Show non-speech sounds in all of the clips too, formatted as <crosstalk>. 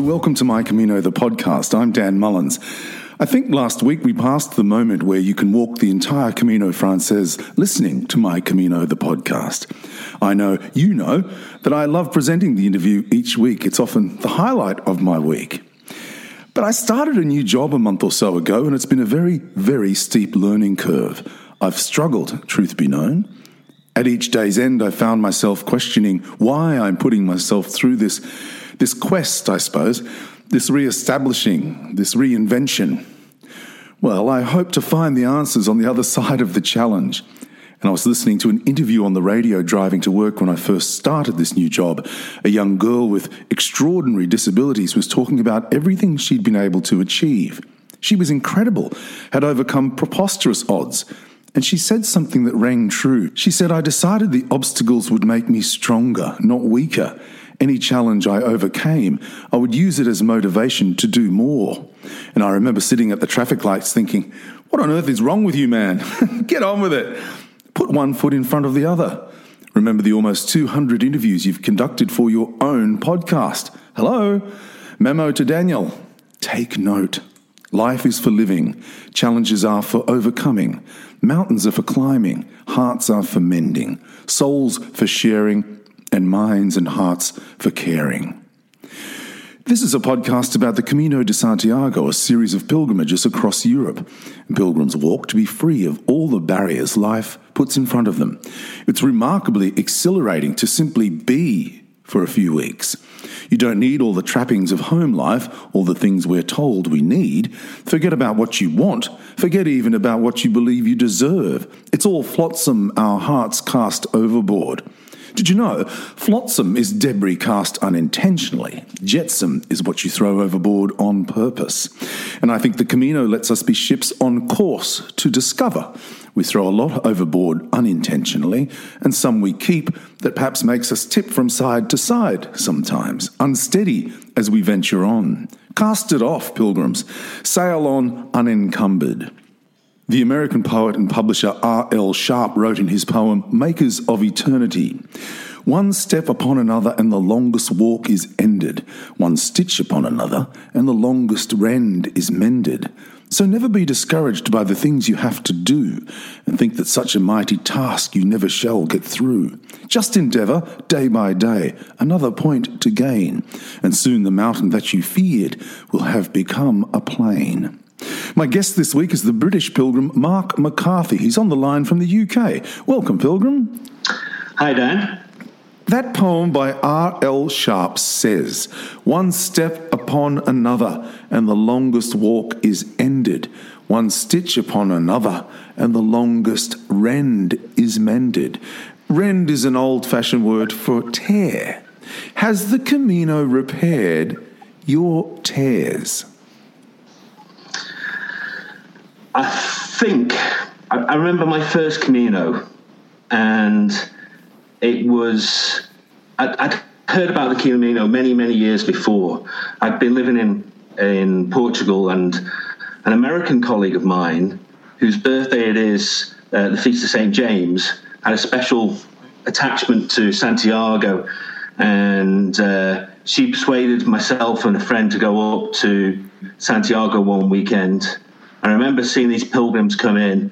Welcome to My Camino, the podcast. I'm Dan Mullins. I think last week we passed the moment where you can walk the entire Camino Frances listening to My Camino, the podcast. I know you know that I love presenting the interview each week. It's often the highlight of my week. But I started a new job a month or so ago, and it's been a very, very steep learning curve. I've struggled, truth be known. At each day's end, I found myself questioning why I'm putting myself through this this quest, I suppose, this re establishing, this reinvention. Well, I hope to find the answers on the other <laughs> side of the challenge. And I was listening to an interview on the radio driving to work when I first started this new job. A young girl with extraordinary disabilities was talking about everything she'd been able to achieve. She was incredible, had overcome preposterous odds. And she said something that rang true. She said, I decided the obstacles would make me stronger, not weaker. Any challenge I overcame, I would use it as motivation to do more. And I remember sitting at the traffic lights thinking, What on earth is wrong with you, man? <laughs> Get on with it. Put one foot in front of the other. Remember the almost 200 interviews you've conducted for your own podcast. Hello? Memo to Daniel. Take note. Life is for living, challenges are for overcoming, mountains are for climbing, hearts are for mending, souls for sharing, and minds and hearts for caring. This is a podcast about the Camino de Santiago, a series of pilgrimages across Europe. Pilgrims walk to be free of all the barriers life puts in front of them. It's remarkably exhilarating to simply be for a few weeks. You don't need all the trappings of home life, all the things we're told we need. Forget about what you want. Forget even about what you believe you deserve. It's all flotsam our hearts cast overboard. Did you know? Flotsam is debris cast unintentionally. Jetsam is what you throw overboard on purpose. And I think the Camino lets us be ships on course to discover. We throw a lot overboard unintentionally, and some we keep that perhaps makes us tip from side to side sometimes, unsteady as we venture on. Cast it off, pilgrims. Sail on unencumbered. The American poet and publisher R.L. Sharp wrote in his poem Makers of Eternity One step upon another, and the longest walk is ended. One stitch upon another, and the longest rend is mended. So never be discouraged by the things you have to do, and think that such a mighty task you never shall get through. Just endeavour, day by day, another point to gain, and soon the mountain that you feared will have become a plain. My guest this week is the British pilgrim Mark McCarthy. He's on the line from the UK. Welcome, pilgrim. Hi, Dan. That poem by R.L. Sharp says, One step upon another, and the longest walk is ended. One stitch upon another, and the longest rend is mended. Rend is an old fashioned word for tear. Has the Camino repaired your tears? I think I, I remember my first Camino, and it was I'd, I'd, heard about the Camino many many years before. I'd been living in in Portugal, and an American colleague of mine, whose birthday it is, uh, the feast of Saint James, had a special attachment to Santiago, and uh, she persuaded myself and a friend to go up to Santiago one weekend I remember seeing these pilgrims come in,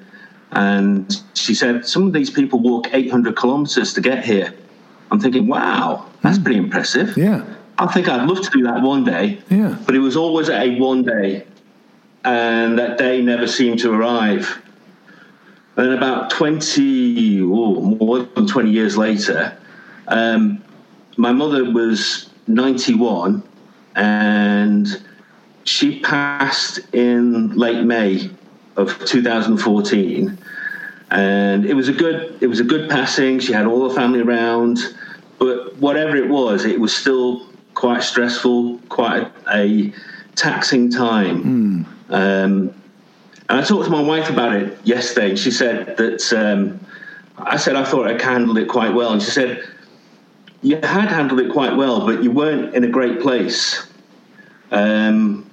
and she said, Some of these people walk 800 kilometers to get here. I'm thinking, wow, that's mm. pretty impressive. Yeah. I think I'd love to do that one day. Yeah. But it was always a one day, and that day never seemed to arrive. And then about 20, oh, more than 20 years later, um, my mother was 91, and she passed in late May of 2014, and it was a good it was a good passing. She had all the family around, but whatever it was, it was still quite stressful, quite a, a taxing time. Mm. Um, and I talked to my wife about it yesterday, and she said that um, I said I thought I handled it quite well, and she said you had handled it quite well, but you weren't in a great place. Um,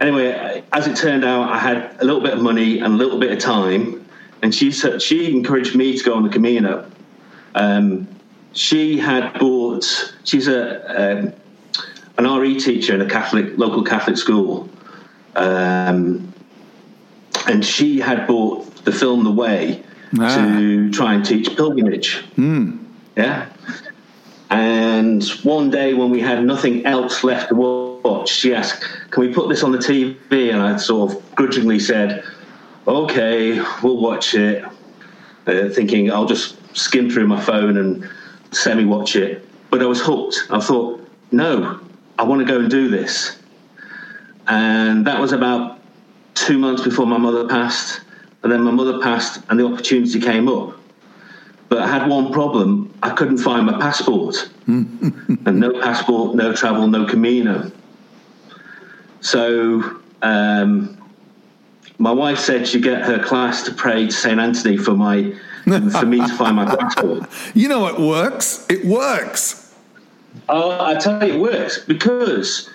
anyway, as it turned out, I had a little bit of money and a little bit of time, and she said she encouraged me to go on the Camino. Um, she had bought. She's a, a, an RE teacher in a Catholic local Catholic school, um, and she had bought the film The Way Ah. to try and teach pilgrimage. Yeah. And one day when we had nothing else left to watch, she asked, Can we put this on the TV? And I sort of grudgingly said, Okay, we'll watch it. Uh, thinking I'll just skim through my phone and semi watch it. But I was hooked. I thought, No, I want to go and do this. And that was about two months before my mother passed. And then my mother passed, and the opportunity came up. But I had one problem I couldn't find my passport. <laughs> and no passport, no travel, no Camino. So um, my wife said she'd get her class to pray to St. Anthony for, my, <laughs> for me to find my passport. You know it works. It works. Oh, I tell you, it works because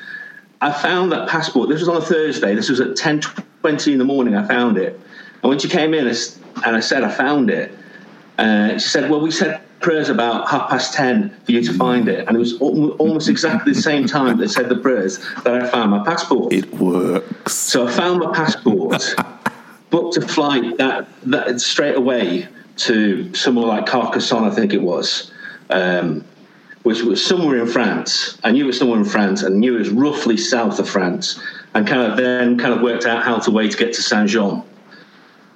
I found that passport. This was on a Thursday. This was at ten twenty in the morning. I found it, and when she came in and I said I found it, uh, she said, "Well, we said prayers about half past ten for you to find it," and it was almost exactly the same time they said the prayers that I found my passport. It works. So I found my passport, <laughs> booked a flight that, that straight away to somewhere like Carcassonne, I think it was, um, which was somewhere in France. I knew it was somewhere in France, and knew it was roughly south of France, and kind of then kind of worked out how to way to get to Saint Jean.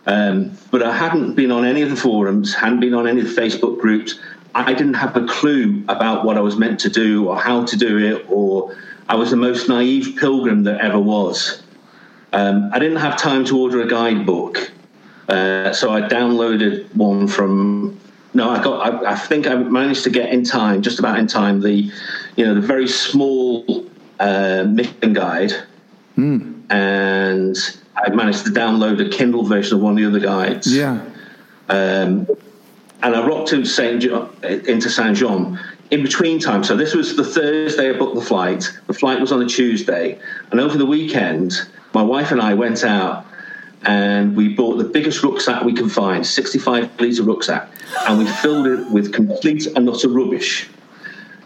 Um, but I hadn't been on any of the forums, hadn't been on any of the Facebook groups. I didn't have a clue about what I was meant to do or how to do it, or I was the most naive pilgrim that ever was. Um, I didn't have time to order a guidebook, uh, so I downloaded one from. No, I got. I, I think I managed to get in time, just about in time. The, you know, the very small uh, mission guide, and I managed to download a Kindle version of one of the other guides. Yeah. Um, and I rocked into Saint John, into Saint Jean in between time. So this was the Thursday I booked the flight. The flight was on a Tuesday, and over the weekend, my wife and I went out and we bought the biggest rucksack we can find, 65 litre rucksack, and we filled it with complete and utter rubbish.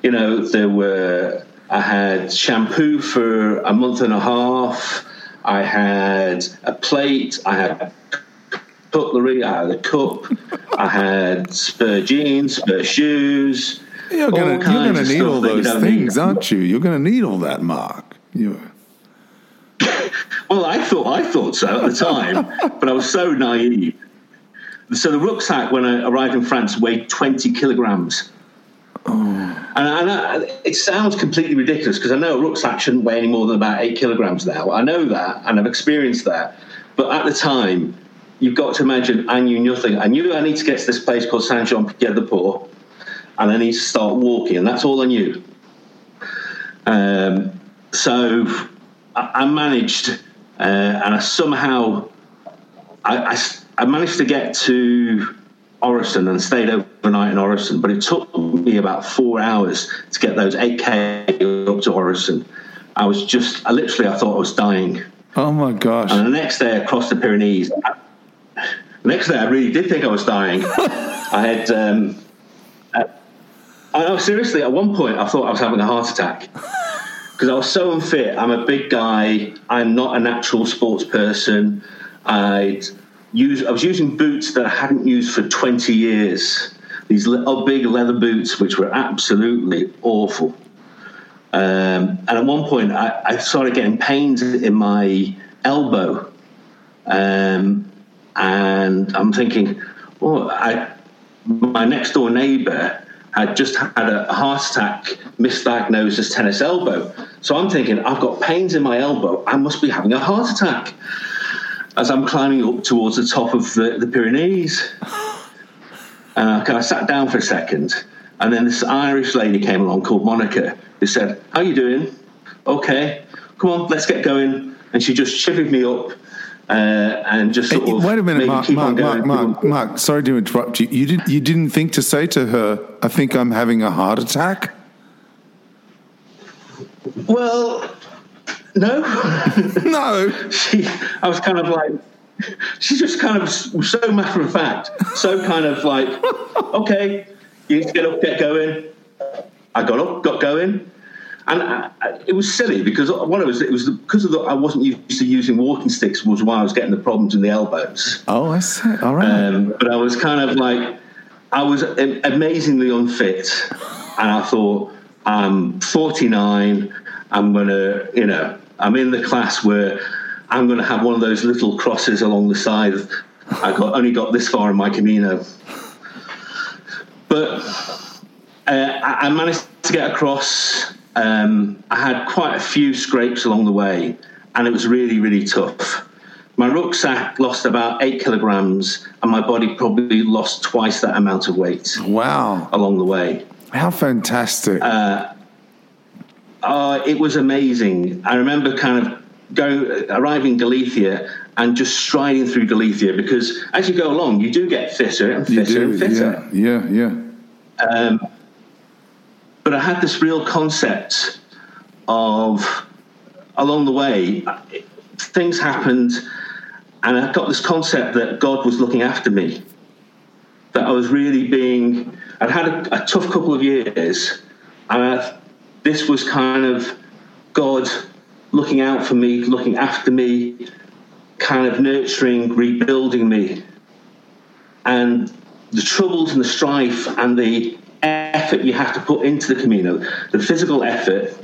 You know, there were I had shampoo for a month and a half. I had a plate. I had cutlery. I had a cup. I had spare jeans, spare shoes. You're gonna you're gonna need all those things, need. aren't you? You're gonna need all that, Mark. You Well, I thought I thought so at the time, <laughs> but I was so naive. So the rucksack, when I arrived in France, weighed 20 kilograms. And, and I, it sounds completely ridiculous because I know a rucksack shouldn't weigh any more than about eight kilograms now. I know that, and I've experienced that. But at the time, you've got to imagine I knew nothing. I knew I need to get to this place called Saint Jean Pied de Port, and I need to start walking, and that's all I knew. Um, so I, I managed, uh, and I somehow—I managed to get to Orisson and stayed overnight in Orisson, but it took me about four hours to get those 8k up to Orisson. I was just, I literally, I thought I was dying. Oh my gosh. And the next day across the Pyrenees, the next day I really did think I was dying. <laughs> I had, um, I, I seriously, at one point I thought I was having a heart attack <laughs> because I was so unfit. I'm a big guy. I'm not a natural sports person. I'd use, I was using boots that I hadn't used for 20 years. These le- oh, big leather boots, which were absolutely awful. Um, and at one point, I, I started getting pains in my elbow. Um, and I'm thinking, well, I, my next door neighbor had just had a heart attack, misdiagnosed as tennis elbow. So I'm thinking, I've got pains in my elbow. I must be having a heart attack as I'm climbing up towards the top of the, the Pyrenees. <gasps> And I kind of sat down for a second, and then this Irish lady came along called Monica, who said, "How you doing? Okay, come on, let's get going." And she just chivied me up uh, and just sort Hey, of Wait a minute, Mark. keep Mark, on going. Mark, Mark, Mark. Sorry to interrupt you. You didn't. You didn't think to say to her, "I think I'm having a heart attack." Well, no. No. <laughs> she, I was kind of like, she just kind of was so matter of fact, so kind of like, okay, you need to get up, get going. I got up, got going, and I, I, it was silly because one of it was it was because of the, I wasn't used to using walking sticks was why I was getting the problems in the elbows. Oh, I see. All right. Um, but I was kind of like I was amazingly unfit, and I thought I'm 49. I'm gonna, you know, I'm in the class where I'm gonna have one of those little crosses along the side. I got only got this far in my Camino, but uh, I, I managed to get across um, I had quite a few scrapes along the way, and it was really, really tough. My rucksack lost about eight kilograms, and my body probably lost twice that amount of weight. Wow! Along the way, how fantastic! Uh, uh, it was amazing. I remember kind of going, arriving Galicia and just striding through Galicia because as you go along, you do get fitter and fitter and fitter. Yeah, yeah, yeah. Um, but I had this real concept of along the way, things happened, and I got this concept that God was looking after me. That I was really being, I'd had a, a tough couple of years, and I, this was kind of God looking out for me, looking after me, kind of nurturing, rebuilding me. And the troubles and the strife and the effort you have to put into the Camino, the physical effort,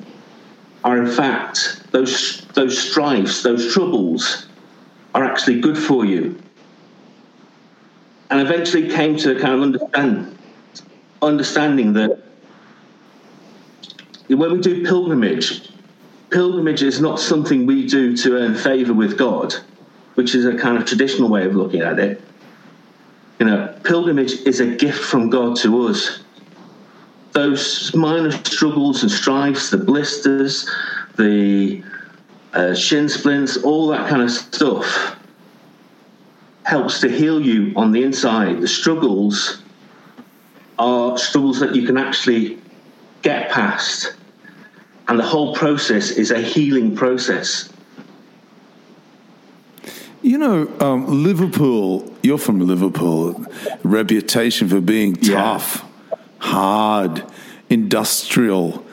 are in fact those those strifes, those troubles, are actually good for you. And eventually came to kind of understand, understanding that when we do pilgrimage, pilgrimage is not something we do to earn favour with God, which is a kind of traditional way of looking at it. You know, pilgrimage is a gift from God to us those minor struggles and strifes, the blisters, the uh, shin splints, all that kind of stuff helps to heal you on the inside. The struggles are struggles that you can actually get past. And the whole process is a healing process. You know, um, Liverpool, you're from Liverpool, reputation for being tough. Yeah hard, industrial.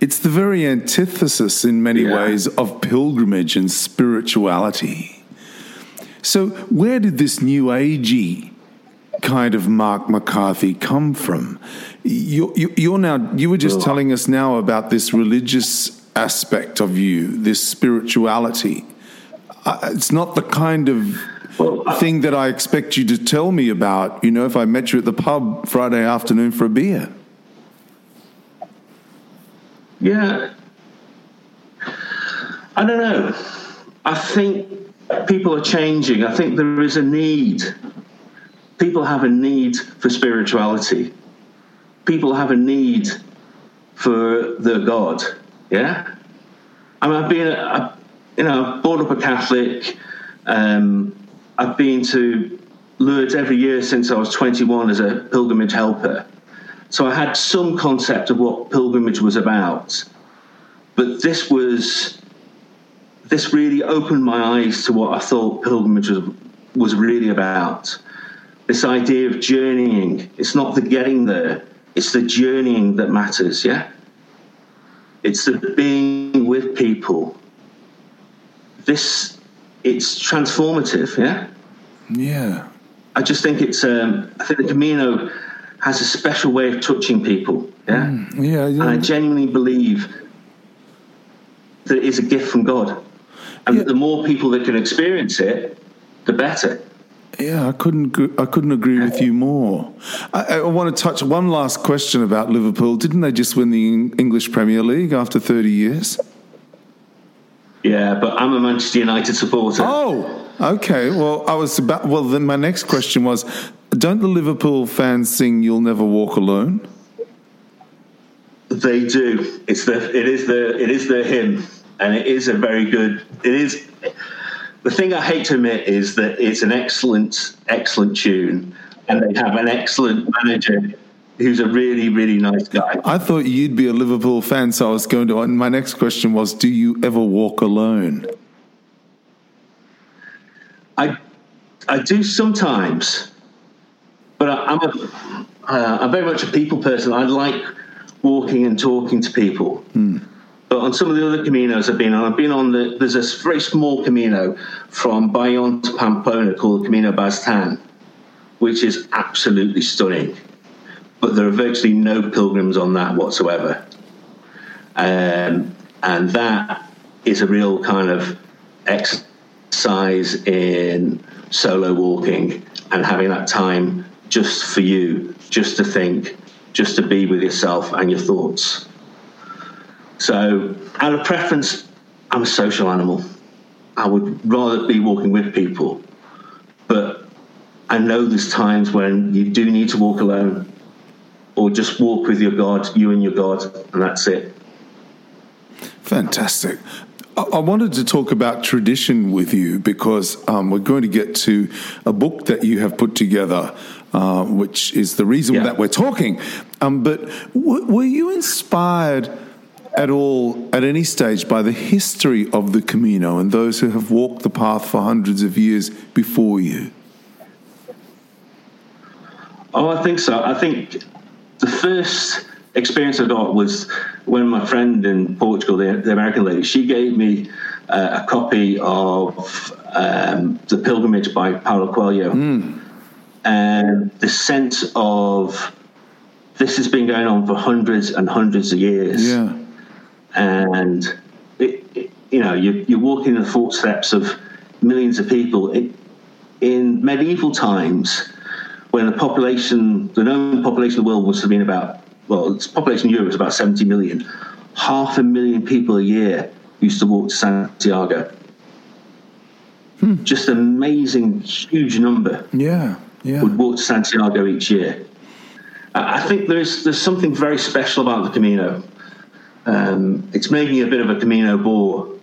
It's the very antithesis in many yeah. ways of pilgrimage and spirituality. So, where did this new agey kind of Mark McCarthy come from? You're, you're now, you were just telling us now about this religious aspect of you, this spirituality. Uh, it's not the kind of well, thing that I expect you to tell me about, you know, if I met you at the pub Friday afternoon for a beer. Yeah. I don't know. I think people are changing. I think there is a need. People have a need for spirituality. People have a need for the God. Yeah? I mean, I've been, a, you know, brought up a Catholic. Um, I've been to Lourdes every year since I was 21 as a pilgrimage helper. So I had some concept of what pilgrimage was about. But this was this really opened my eyes to what I thought pilgrimage was, was really about. This idea of journeying. It's not the getting there, it's the journeying that matters, yeah? It's the being with people. This it's transformative. Yeah. Yeah. I just think it's. Um, I think the Camino has a special way of touching people. Yeah. Mm, yeah, yeah. And I genuinely believe that it is a gift from God, and yeah. the more people that can experience it, the better. Yeah, I couldn't. I couldn't agree with you more. I, I, want to touch one last question about Liverpool. Didn't they just win the English Premier League after thirty years? Yeah, but I'm a Manchester United supporter. Oh, okay. Well, I was about. Well, then my next question was: Don't the Liverpool fans sing "You'll Never Walk Alone"? They do. It's the. It is the. It is the hymn, and it is a very good. It is. The thing I hate to admit is that it's an excellent, excellent tune, and they have an excellent manager who's a really, really nice guy. I thought you'd be a Liverpool fan, so I was going to. And my next question was, do you ever walk alone? I, I do sometimes, but I, am a, uh, I'm very much a people person. I like walking and talking to people. Hmm. But on some of the other Caminos I've been on, I've been on the, there's a very small Camino from Bayonne to Pamplona called Camino Baztan, which is absolutely stunning. But there are virtually no pilgrims on that whatsoever. Um, and that is a real kind of exercise in solo walking and having that time just for you, just to think, just to be with yourself and your thoughts. So, out of preference, I'm a social animal. I would rather be walking with people. But I know there's times when you do need to walk alone or just walk with your God, you and your God, and that's it. Fantastic. I wanted to talk about tradition with you because um, we're going to get to a book that you have put together, uh, which is the reason yeah. that we're talking. Um, but w- were you inspired at all, at any stage, by the history of the Camino and those who have walked the path for hundreds of years before you? Oh, I think so. I think the first experience I got was when my friend in Portugal, the, the American lady, she gave me uh, a copy of um, The Pilgrimage by Paulo Coelho. Mm. And the sense of this has been going on for hundreds and hundreds of years. Yeah. And, it, it, you know, you, you're walking in the footsteps of millions of people. It, in medieval times, when the population, the known population of the world must have been about well, its population in Europe was about 70 million. Half a million people a year used to walk to Santiago. Hmm. Just an amazing, huge number. Yeah, yeah. Would walk to Santiago each year. I think there's there's something very special about the Camino. Um, it's making a bit of a Camino bore,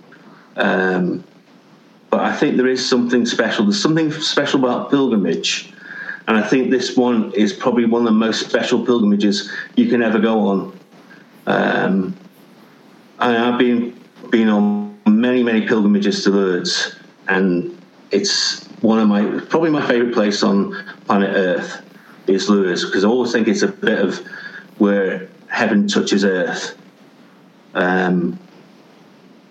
um, but I think there is something special. There's something special about pilgrimage and I think this one is probably one of the most special pilgrimages you can ever go on. Um, I've been been on many many pilgrimages to Lourdes, and it's one of my probably my favourite place on planet Earth is Lourdes because I always think it's a bit of where heaven touches earth. Um,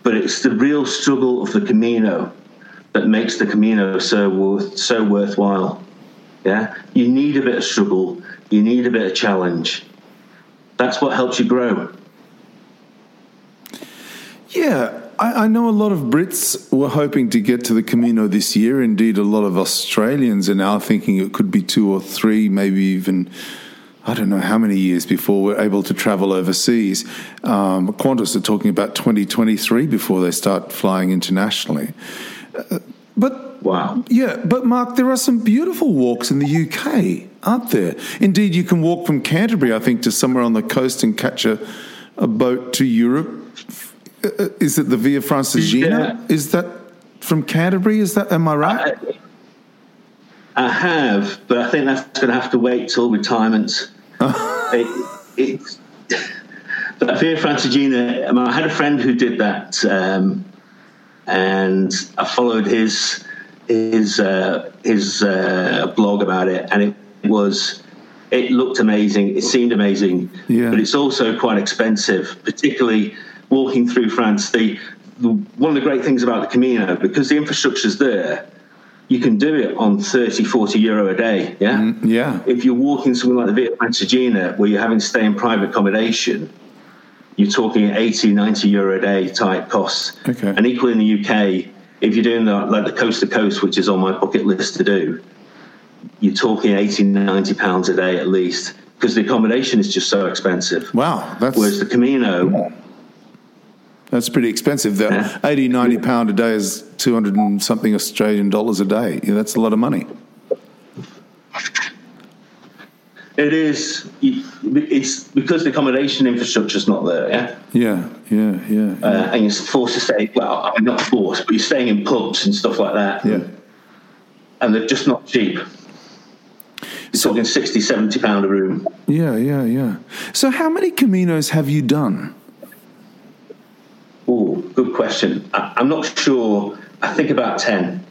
but it's the real struggle of the Camino that makes the Camino so worth, so worthwhile. Yeah, you need a bit of struggle, you need a bit of challenge. That's what helps you grow. Yeah, I, I, know a lot of Brits were hoping to get to the Camino this year. Indeed, a lot of Australians are now thinking it could be two or three, maybe even. I don't know how many years before we're able to travel overseas. Um, Qantas are talking about 2023 before they start flying internationally. Uh, but Wow. Yeah, but Mark, there are some beautiful walks in the UK, aren't there? Indeed, you can walk from Canterbury, I think, to somewhere on the coast and catch a, a boat to Europe. Uh, is it the Via Francigena? Yeah. Is that from Canterbury? Is that am I right? I, I have, but I think that's going to have to wait till retirement. <laughs> it, it, but Via Francigena, I, mean, I had a friend who did that, um, and I followed his his uh, his uh, blog about it, and it was it looked amazing. It seemed amazing, yeah. but it's also quite expensive, particularly walking through France. The, the, one of the great things about the Camino, because the infrastructure's there, you can do it on 30, 40 euro a day. Yeah. Mm, yeah. If you're walking somewhere like the Via Francigena, where you're having to stay in private accommodation, you're talking 80, 90 euro a day type costs. Okay. And equally in the UK, if you're doing that, like the coast to coast, which is on my bucket list to do, you're talking 80, 90 pounds a day at least because the accommodation is just so expensive. Wow. That's, Whereas the Camino. That's pretty expensive. The yeah. 80, 90 pound a day is 200 and something Australian dollars a day. Yeah, that's a lot of money. It is. It's because the accommodation infrastructure is not there. Yeah. Yeah. Yeah. Yeah. yeah. Uh, and you're forced to stay. Well, I mean, not forced, but you're staying in pubs and stuff like that. Yeah. And they're just not cheap. You're so, talking 60, 70 pound a room. Yeah. Yeah. Yeah. So, how many caminos have you done? Good question. I, I'm not sure. I think about ten.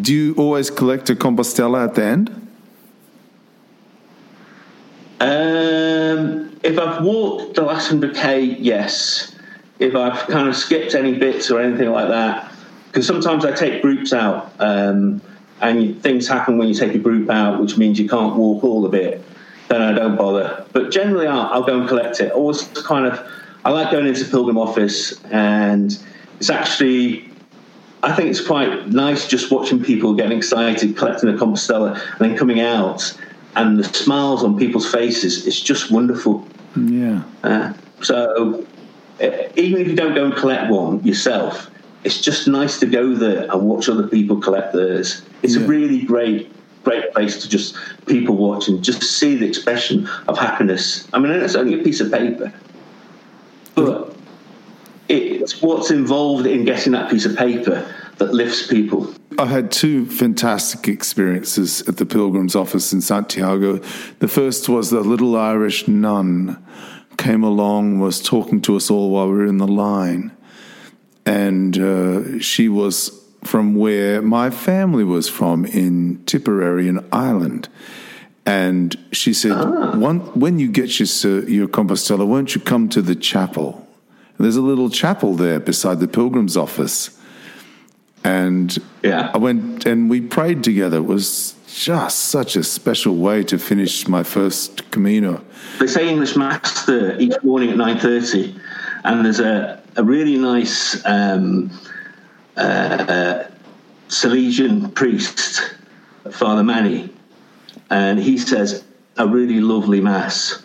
Do you always collect a Compostela at the end? if I've walked the last 100k, yes. If I've kind of skipped any bits or anything like that, because sometimes I take groups out, um, and things happen when you take a group out, which means you can't walk all of it. Then I don't bother. But generally, I'll, I'll go and collect it. Always kind of, I like going into Pilgrim office, and it's actually I think it's quite nice just watching people getting excited, collecting a Compostela, and then coming out, and the smiles on people's faces. It's just wonderful. Yeah. Uh, so even if you don't go and collect one yourself, it's just nice to go there and watch other people collect theirs. It's yeah. a really great, great place to just people watch and just see the expression of happiness. I mean, it's only a piece of paper, but it's what's involved in getting that piece of paper that lifts people. I had two fantastic experiences at the Pilgrim's office in Santiago. The first was the little Irish nun came along, was talking to us all while we were in the line. And uh, she was from where my family was from in Tipperary in Ireland. And she said, ah. when you get your, your Compostela, won't you come to the chapel? there's a little chapel there beside the pilgrim's office. And yeah. I went and we prayed together. It was just such a special way to finish my first Camino. They say English Mass there each morning at 9.30 and there's a, a really nice um, uh, uh, Salesian priest, Father Manny, and he says a really lovely Mass.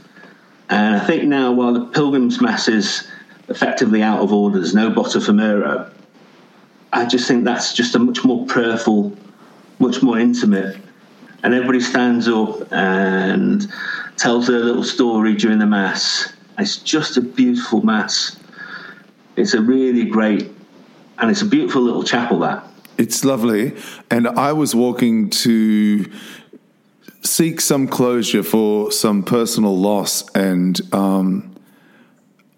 And I think now, while the Pilgrim's Mass is effectively out of order. There's no Botafumeiro. I just think that's just a much more prayerful, much more intimate. And everybody stands up and tells their little story during the Mass. It's just a beautiful Mass. It's a really great, and it's a beautiful little chapel, that. It's lovely. And I was walking to seek some closure for some personal loss and um,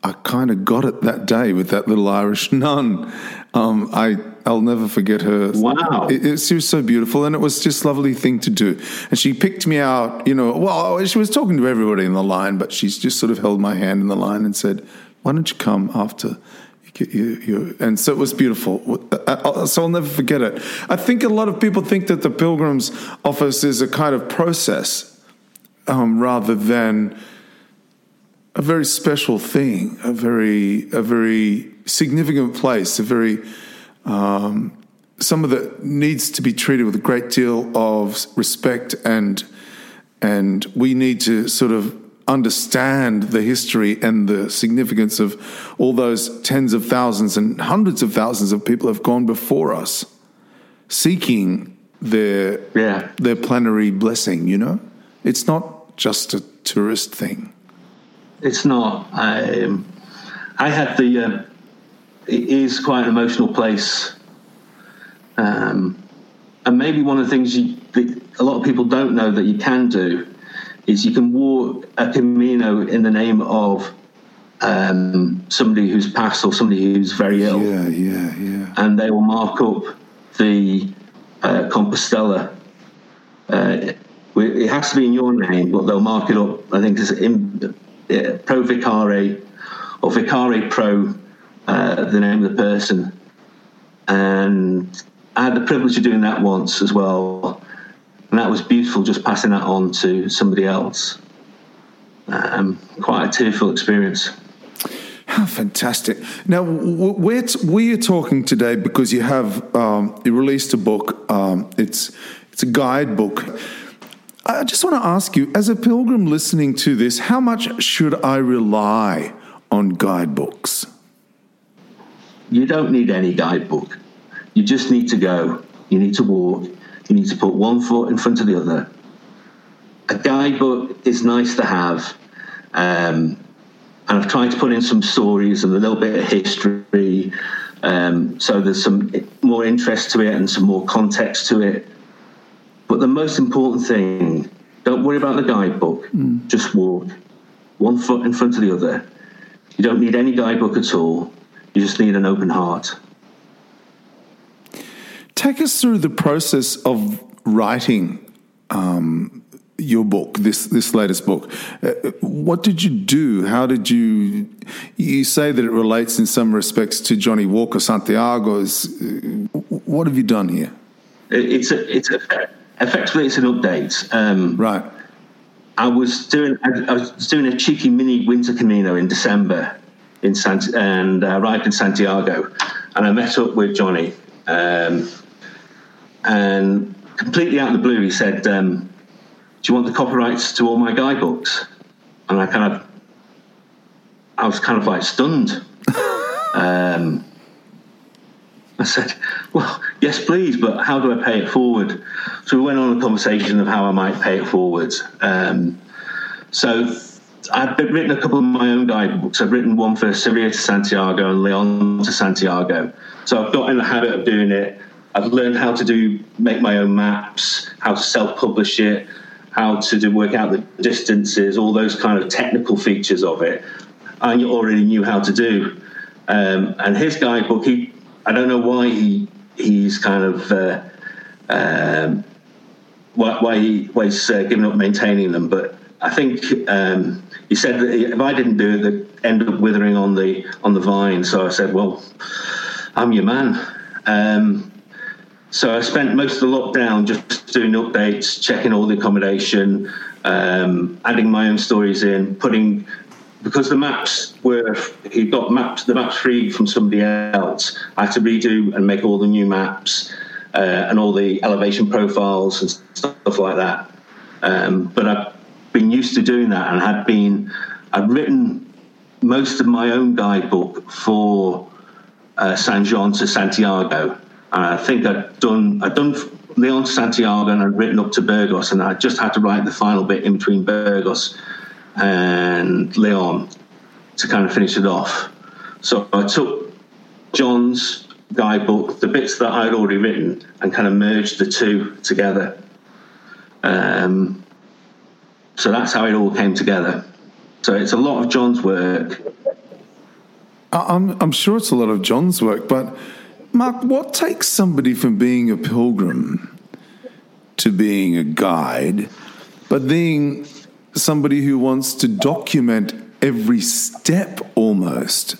I kind of got it that day with that little Irish <laughs> nun. Um, I I'll never forget her. Wow, it, it, she was so beautiful, and it was just a lovely thing to do. And she picked me out. You know, well, she was talking to everybody in the line, but she's just sort of held my hand in the line and said, "Why don't you come after?" You, you, and so it was beautiful. So I'll never forget it. I think a lot of people think that the Pilgrim's office is a kind of process um, rather than a very special thing, a very a very significant place, a very um, someone that needs to be treated with a great deal of respect and and we need to sort of understand the history and the significance of all those tens of thousands and hundreds of thousands of people have gone before us seeking their yeah. their plenary blessing you know it's not just a tourist thing it's not. I, um, I had the. Uh, it is quite an emotional place, um, and maybe one of the things you, that a lot of people don't know that you can do is you can walk a Camino in the name of um, somebody who's passed or somebody who's very ill. Yeah, yeah, yeah. And they will mark up the uh, Compostela. Uh, it has to be in your name, but they'll mark it up. I think it's in Pro Vicare or Vicare Pro, uh, the name of the person. And I had the privilege of doing that once as well. And that was beautiful, just passing that on to somebody else. Um, quite a tearful experience. How fantastic! Now we're we are talking today because you have um, you released a book. Um, it's it's a guidebook I just want to ask you, as a pilgrim listening to this, how much should I rely on guidebooks? You don't need any guidebook. You just need to go. You need to walk. You need to put one foot in front of the other. A guidebook is nice to have. Um, and I've tried to put in some stories and a little bit of history. Um, so there's some more interest to it and some more context to it. But the most important thing, don't worry about the guidebook, mm. just walk one foot in front of the other. You don't need any guidebook at all, you just need an open heart. Take us through the process of writing um, your book, this this latest book. Uh, what did you do? How did you? You say that it relates in some respects to Johnnie Walker Santiago's. Uh, what have you done here? It's a, it's a, effectively it's an update. Um, right. I was doing I was doing a cheeky mini winter Camino in December in Sant- and uh, arrived in Santiago, and I met up with Johnny, um, and completely out of the blue, he said. Um, do you want the copyrights to all my guidebooks? And I kind of, I was kind of like stunned. <laughs> um, I said, well, yes, please, but how do I pay it forward? So we went on a conversation of how I might pay it forward. Um, so I've written a couple of my own guidebooks. I've written one for Sarria to Santiago and Leon to Santiago. So I've got in the habit of doing it. I've learned how to do make my own maps, how to self-publish it, how to do, work out the distances, all those kind of technical features of it. I already knew how to do. Um, and his guidebook, he, I don't know why he he's kind of uh, um, why, why, he, why he's uh, given up maintaining them, but I think um, he said that if I didn't do it, they'd end up withering on the on the vine. So I said, "Well, I'm your man." Um, so I spent most of the lockdown just doing updates, checking all the accommodation, um, adding my own stories in, putting because the maps were he got maps the maps free from somebody else. I had to redo and make all the new maps uh, and all the elevation profiles and stuff like that. Um, but I've been used to doing that and had been I've written most of my own guidebook for uh, San Juan to Santiago I think I'd done I'd done Leon Santiago and I'd written up to Burgos, and I just had to write the final bit in between Burgos and Leon to kind of finish it off. So I took John's guidebook, the bits that I'd already written, and kind of merged the two together. Um, so that's how it all came together. So it's a lot of John's work. I'm, I'm sure it's a lot of John's work, but Mark, what takes somebody from being a pilgrim to being a guide, but being somebody who wants to document every step almost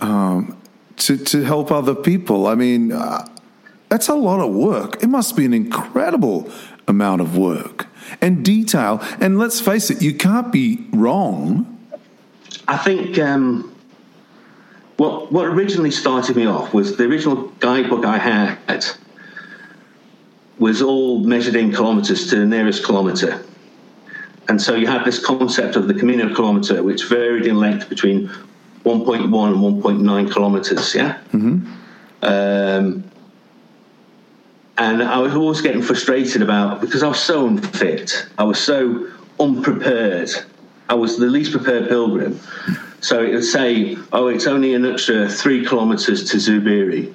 um, to, to help other people? I mean, uh, that's a lot of work. It must be an incredible amount of work and detail. And let's face it, you can't be wrong. I think. Um what what originally started me off was the original guidebook I had was all measured in kilometers to the nearest kilometer. And so you had this concept of the Camino kilometer, which varied in length between 1.1 and 1.9 kilometers. Yeah. Mm-hmm. Um, and I was always getting frustrated about because I was so unfit, I was so unprepared. I was the least prepared pilgrim. So it would say, oh, it's only an extra three kilometres to Zubiri.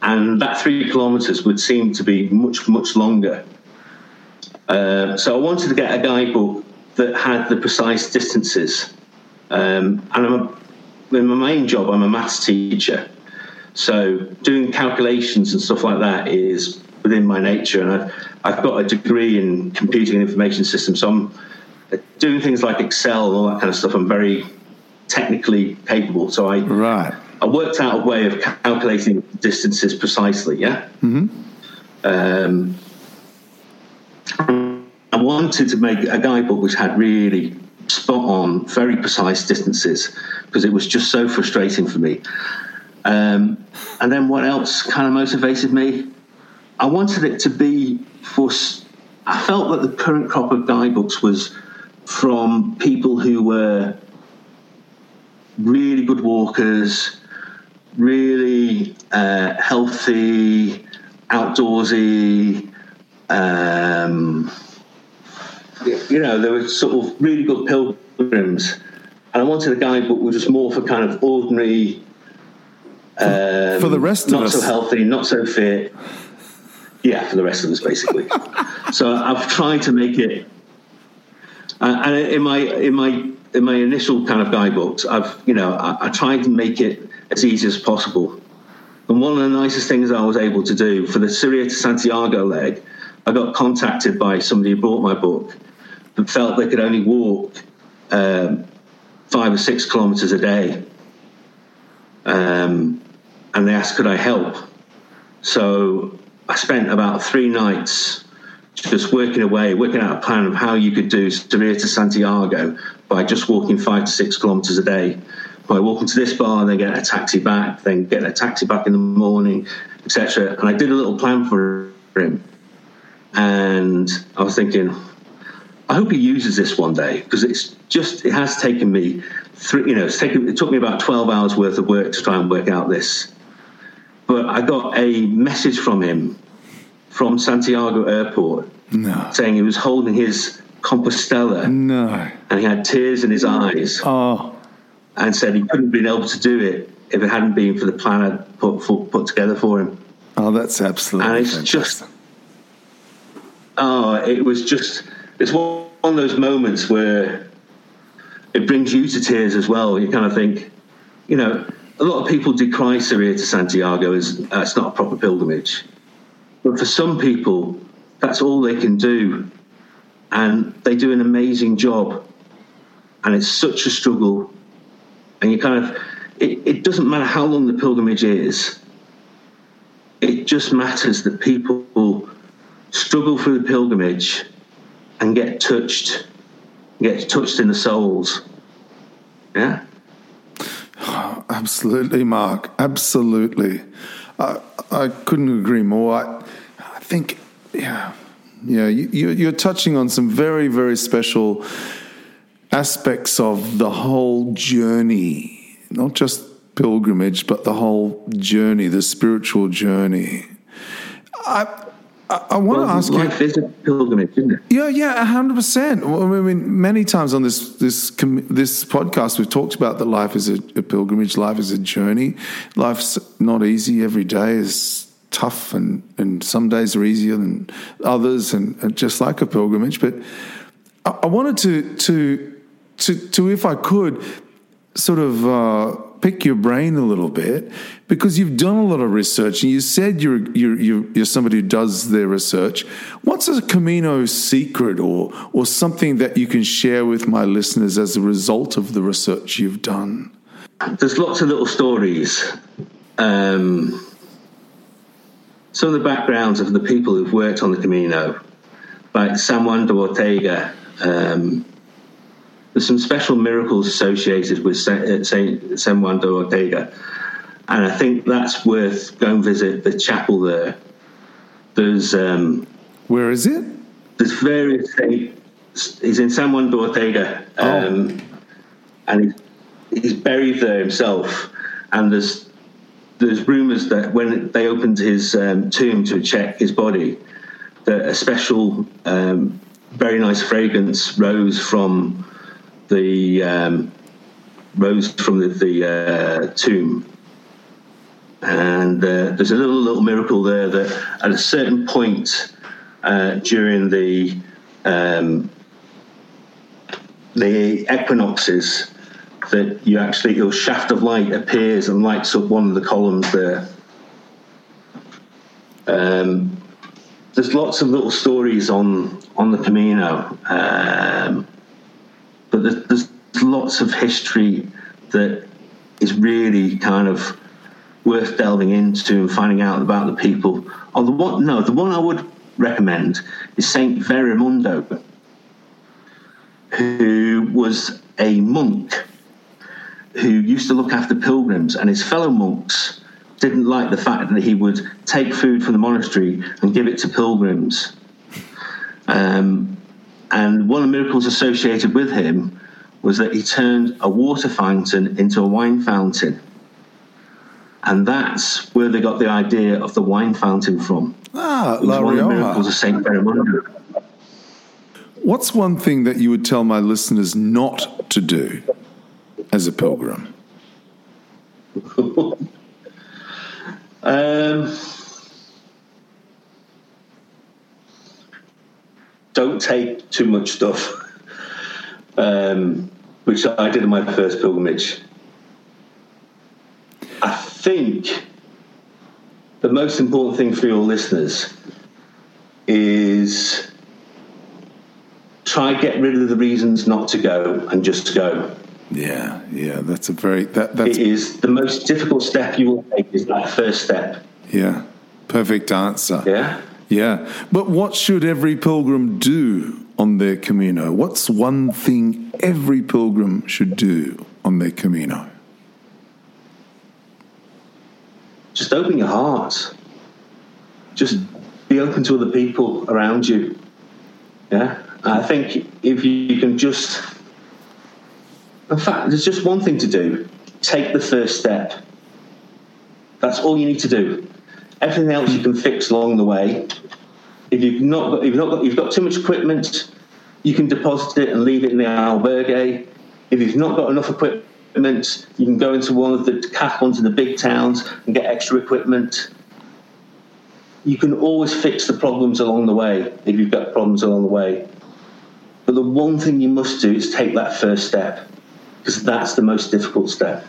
And that three kilometres would seem to be much, much longer. Uh, so I wanted to get a guidebook that had the precise distances. Um, and I'm a, in my main job, I'm a maths teacher. So doing calculations and stuff like that is within my nature. And I've, I've got a degree in computing and information systems. So I'm doing things like Excel and all that kind of stuff. I'm very technically capable. So I right. I worked out a way of calculating distances precisely. Yeah. Mm-hmm. Um, I wanted to make a guidebook which had really spot on, very precise distances because it was just so frustrating for me. Um, and then what else kind of motivated me? I wanted it to be for. I felt that the current crop of guidebooks was from people who were really good walkers, really uh, healthy, outdoorsy. Um, you know, they were sort of really good pilgrims. And I wanted a guidebook which was more for kind of ordinary. Um, for the rest us. Not so healthy, not so fit. Yeah, for the rest of us, basically. <laughs> so I've tried to make it. Uh, and in my in my in my initial kind of guidebooks, I've you know I, I tried to make it as easy as possible. And one of the nicest things I was able to do for the Sarria to Santiago leg I got contacted by somebody who bought my book that felt they could only walk um, five or six kilometers a day. Um, and they asked, could I help? So I spent about three nights just working away, working out a plan of how you could do Sarria to Santiago by just walking five to six kilometers a day. By walking to this bar, then get a taxi back, then get a taxi back in the morning, etc. And I did a little plan for him. And I was thinking, I hope he uses this one day because it's just it has taken me three. You know, it's taken it took me about twelve hours worth of work to try and work out this. But I got a message from him from Santiago Airport No. saying he was holding his Compostela No. and he had tears in his eyes Oh. and said he couldn't have been able to do it if it hadn't been for the plan I'd put, for, put together for him. Oh, that's absolutely And it's fantastic. just- Oh, it was just, it's one of those moments where it brings you to tears as well. You kind of think, you know, a lot of people decry Sarria to Santiago as uh, it's not a proper pilgrimage. But for some people, that's all they can do. And they do an amazing job. And it's such a struggle. And you kind of, it, it doesn't matter how long the pilgrimage is, it just matters that people struggle through the pilgrimage and get touched, get touched in the souls. Yeah. <sighs> Absolutely, Mark. Absolutely. I, I couldn't agree more. I, I think, yeah, yeah, you, you- you're touching on some very, very special aspects of the whole journey, not just pilgrimage, but the whole journey, the spiritual journey. I, I, I want to ask you. life is a pilgrimage, isn't it? Yeah, yeah, hundred percent. I mean, many times on this this this podcast, we've talked about that life is a, a pilgrimage, life is a journey. Life's not easy. Every day is tough, and and some days are easier than others, and, and just like a pilgrimage. But I, I wanted to to to to if I could sort of uh, pick your brain a little bit because you've done a lot of research and you said you're you're you're, somebody who does their research. What's a Camino secret or or something that you can share with my listeners as a result of the research you've done? There's lots of little stories. Um, some of the backgrounds of the people who've worked on the Camino, like San Juan de Ortega. Um, there's some special miracles associated with uh, Saint San Juan de Ortega, and I think that's worth going visit the chapel there. There's um, Where is it? there's various saints. He's in San Juan de Ortega, um, and he's, he's buried there himself. And there's there's rumours that when they opened his um, tomb to check his body, that a special, um, very nice fragrance rose from the um, rose from the, the uh, tomb. And uh, there's a little little miracle there that at a certain point uh, during the um, the equinoxes that you actually your shaft of light appears and lights up one of the columns there. Um, there's lots of little stories on on the Camino, um, but there's, there's lots of history that is really kind of worth delving into and finding out about the people. Oh, the one no, the one I would recommend is Saint Veremundo, who was a monk who used to look after pilgrims, and his fellow monks didn't like the fact that he would take food from the monastery and give it to pilgrims. Um, and one of the miracles associated with him was that he turned a water fountain into a wine fountain. And that's where they got the idea of the wine fountain from. Ah, La one of the miracles of Saint Veremundo. What's one thing that you would tell my listeners not to do as a pilgrim? <laughs> Um, don't take too much stuff, <laughs> um, which I did in my first pilgrimage. I think the most important thing for your listeners is try get rid of the reasons not to go and just go. Yeah, yeah, that's a very that that's It is the most difficult step you will take is that first step. yeah, perfect answer. Yeah. Yeah. But what should every pilgrim do on their Camino? What's one thing every pilgrim should do on their Camino? Just open your heart. Just be open to other people around you. Yeah. I think if you can just, in fact, there's just one thing to do take the first step. That's all you need to do. Everything else you can fix along the way. If you've not got, if you've not got, you've got too much equipment, you can deposit it and leave it in the albergue. If you've not got enough equipment, you can go into one of the decathlons in the big towns and get extra equipment. You can always fix the problems along the way if you've got problems along the way. But the one thing you must do is take that first step because that's the most difficult step.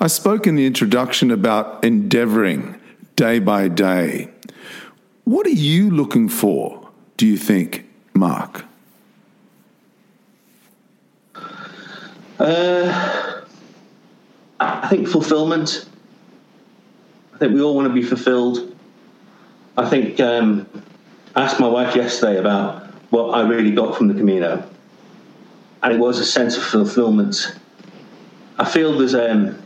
I spoke in the introduction about endeavoring day by day. What are you looking for, do you think, Mark? Uh, I think fulfillment. I think we all want to be fulfilled. I think um, I asked my wife yesterday about what I really got from the Camino, and it was a sense of fulfillment. I feel there's um,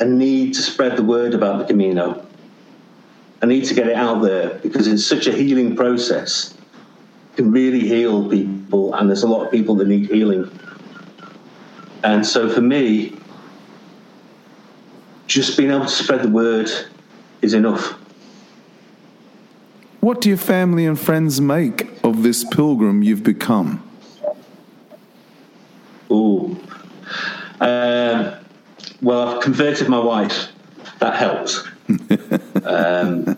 a need to spread the word about the Camino. I need to get it out there because it's such a healing process. It can really heal people, and there's a lot of people that need healing. And so for me, just being able to spread the word is enough. What do your family and friends make of this pilgrim you've become? Ooh. Uh, well, I've converted my wife. That helps. um,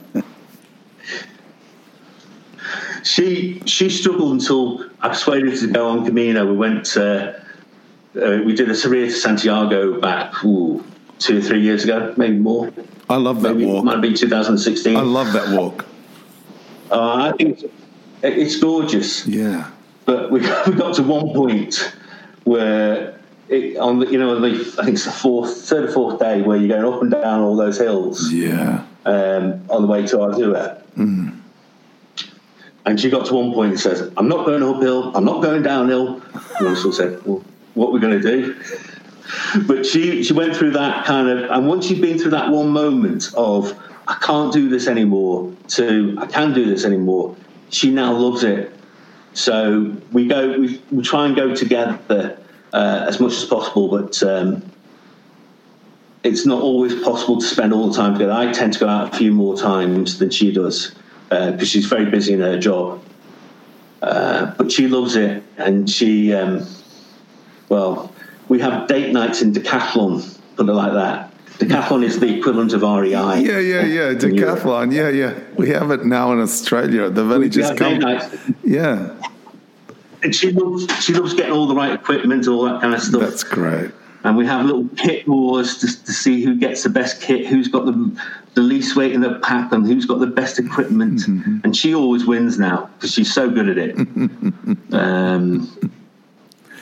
she she struggled until I persuaded her to go on Camino. We went. Uh, uh, we did a Sarria to Santiago back ooh, two or three years ago, maybe more. I love that Maybe it walk. might be 2016. I love that walk. Uh, I think it's, it's gorgeous. Yeah. But we got, <laughs> we got to one point where it, on the you know the I think it's the fourth, third or fourth day where you're going up and down all those hills Yeah. um, on the way to Arzúa. And she got to one point and says, "I'm not going uphill. I'm not going downhill." And I sort said, "Well, what are we going to do?" <laughs> But she she went through that kind of, and once you've been through that one moment of I can't do this anymore to I can do this anymore, she now loves it. So we go, we, we try and go together uh, as much as possible, but um, it's not always possible to spend all the time together. I tend to go out a few more times than she does because she's very busy in her job. Uh, but she loves it, and she, um, well, we have date nights in Decathlon, put it like that. Decathlon is the equivalent of REI. Yeah, yeah, yeah. Decathlon. Yeah, yeah. We have it now in Australia. They've only We just have date come. nights. Yeah, And she loves, she loves getting all the right equipment, all that kind of stuff. that's great. and we have little kit wars to, to see who gets the best kit, who's got the, the least weight in the pack, and who's got the best equipment. And she always wins now because she's so good at it. <laughs> um,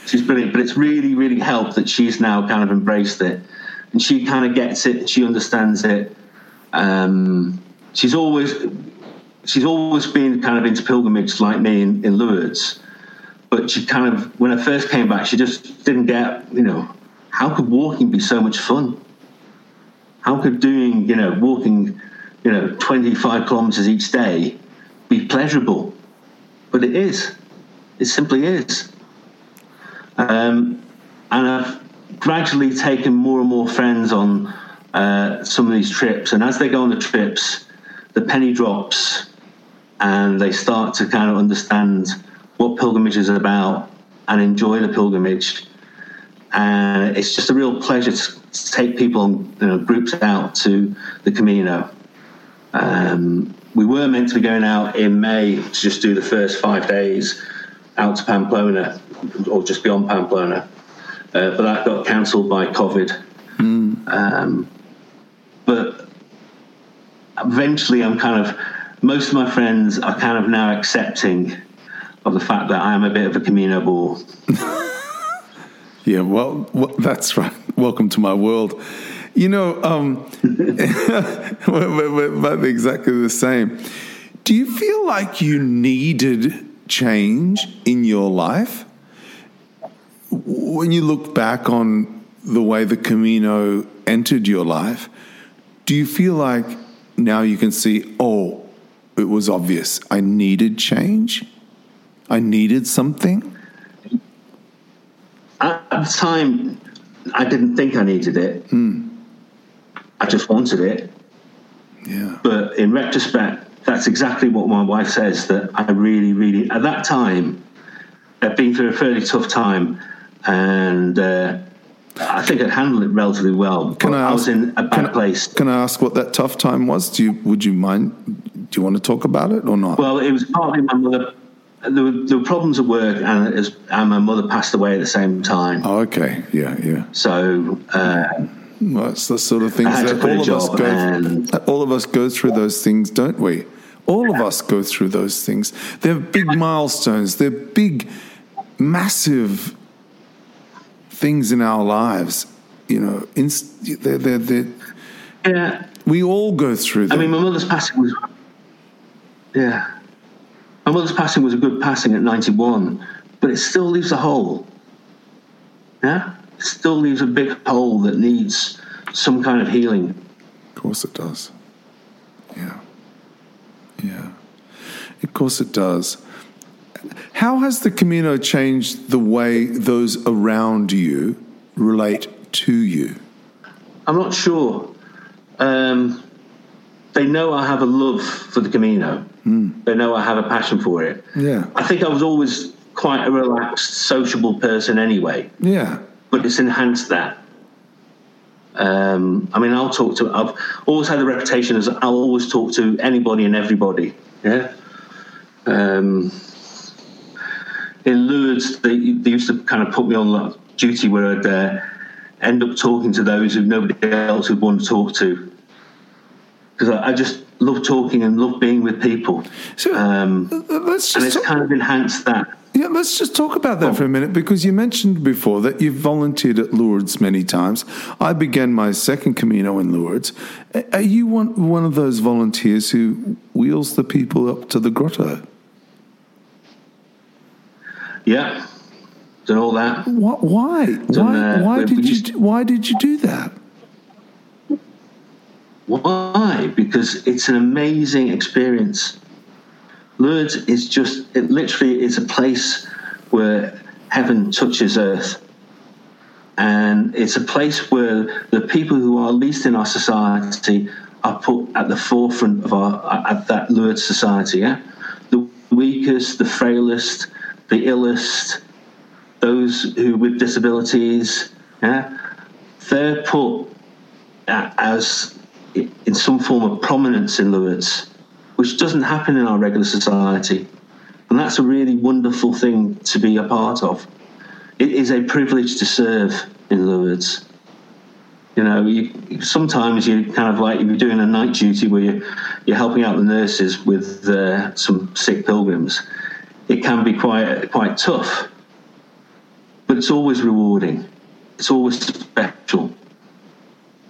she's brilliant, but it's really, really helped that she's now kind of embraced it, and she kind of gets it. She understands it. Um, she's always she's always been kind of into pilgrimage like me in, in Lourdes but she kind of when I first came back, she just didn't get you know how could walking be so much fun? How could doing you know walking you know 25 kilometers each day be pleasurable? But it is. It simply is. Um, and I've gradually taken more and more friends on uh, some of these trips, and as they go on the trips, the penny drops, and they start to kind of understand what pilgrimage is about and enjoy the pilgrimage. And it's just a real pleasure to, to take people you know, groups out to the Camino. Um, we were meant to be going out in May to just do the first five days out to Pamplona or just beyond Pamplona, uh, but that got cancelled by COVID. Um, but eventually, I'm kind of most of my friends are kind of now accepting of the fact that I am a bit of a Camino bore. <laughs> Yeah, well, well, that's right. Welcome to my world. You know, um, <laughs> we're, we're, exactly the same. Do you feel like you needed change in your life? When you look back on the way the Camino entered your life, do you feel like now you can see, oh, it was obvious. I needed change? I needed something? At the time, I didn't think I needed it. Mm. I just wanted it. Yeah. But in retrospect, that's exactly what my wife says that I really, really, at that time, I'd been through a fairly tough time and uh, I think I'd handled it relatively well. Can I, I ask, was in a bad can, place. Can I ask what that tough time was? Do you, would you mind? Do you want to talk about it or not? Well, it was partly my mother. There were, there were problems at work, and, was, and, my mother passed away at the same time. Oh, okay. Yeah, yeah. So. Uh, well, it's the sort of things that all of us go. All of us go through those things, don't we? All of us go through those things. They're big milestones. They're big, massive things in our lives. You know, inst- they're, they're, they're, yeah. We all go through them. I mean, my mother's passing was, yeah. My mother's passing was a good passing at 91, but it still leaves a hole. Yeah? It still leaves a big hole that needs some kind of healing. Of course it does. Yeah. Yeah. Of course it does. How has the Camino changed the way those around you relate to you? I'm not sure. Um, they know I have a love for the Camino. Mm. They know I have a passion for it. Yeah. I think I was always quite a relaxed, sociable person anyway. Yeah. But it's enhanced that. Um, I mean, I'll talk to. I've always had the reputation as I'll always talk to anybody and everybody. Yeah. Um, in Lourdes, they, they, used to kind of put me on duty where I'd uh, end up talking to those who nobody else would want to talk to. Because I, I, just love talking and love being with people. So um, let's just and it's talk- kind of enhanced that. Yeah, let's just talk about that oh. for a minute because you mentioned before that you've volunteered at Lourdes many times. I began my second Camino in Lourdes. Are you one, one of those volunteers who wheels the people up to the grotto? Yeah, done all that. What, why? Done, why? Uh, why did you? Why did you do that? Why? Because it's an amazing experience. Lourdes is just, it literally is a place where heaven touches earth. And it's a place where the people who are least in our society are put at the forefront of our, at that Lourdes society. Yeah? The weakest, the frailest, the illest, those who with disabilities, yeah, they're put as in some form of prominence in Lourdes, which doesn't happen in our regular society. And that's a really wonderful thing to be a part of. It is a privilege to serve in Lourdes. You know, you, sometimes you kind of like you're doing a night duty where you're, you're helping out the nurses with uh, some sick pilgrims it can be quite quite tough. But it's always rewarding. It's always special.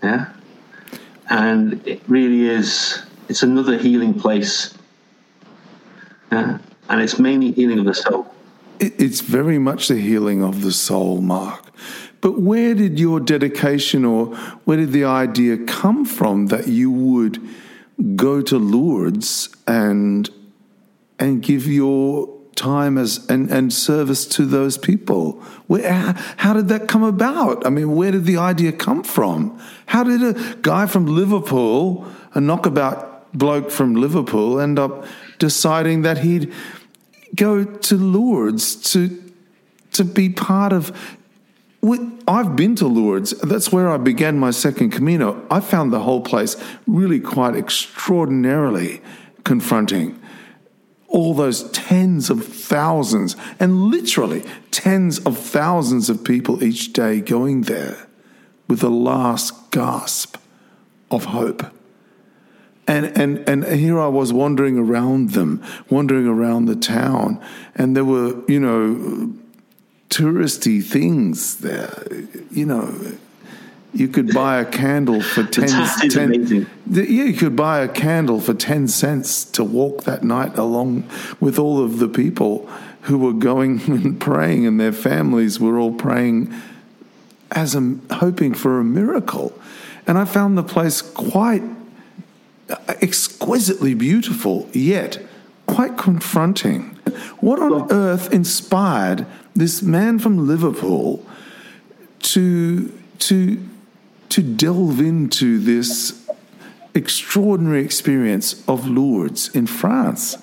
Yeah? And it really is it's another healing place. Yeah? And it's mainly healing of the soul. It's very much the healing of the soul, Mark. But where did your dedication or where did the idea come from that you would go to Lourdes and and give your time as and, and service to those people. Where, how, did that come about? I mean, where did the idea come from? How did a guy from Liverpool, a knockabout bloke from Liverpool, end up deciding that he'd go to Lourdes to to be part of I've been to Lourdes. That's where I began my second Camino. I found the whole place really quite extraordinarily confronting all those tens of thousands and literally tens of thousands of people each day going there with the last gasp of hope. And, and, and here I was wandering around them, wandering around the town, and there were, you know, touristy things there. You know, you could buy a candle for <laughs> 10, 10 yeah, you could buy a candle for 10 cents to walk that night along with all of the people who were going <laughs> and praying, and their families were all praying as a, hoping for a miracle. And I found the place quite exquisitely beautiful, yet quite confronting. What on earth inspired this man from Liverpool to to to delve into this extraordinary experience of Lourdes in France?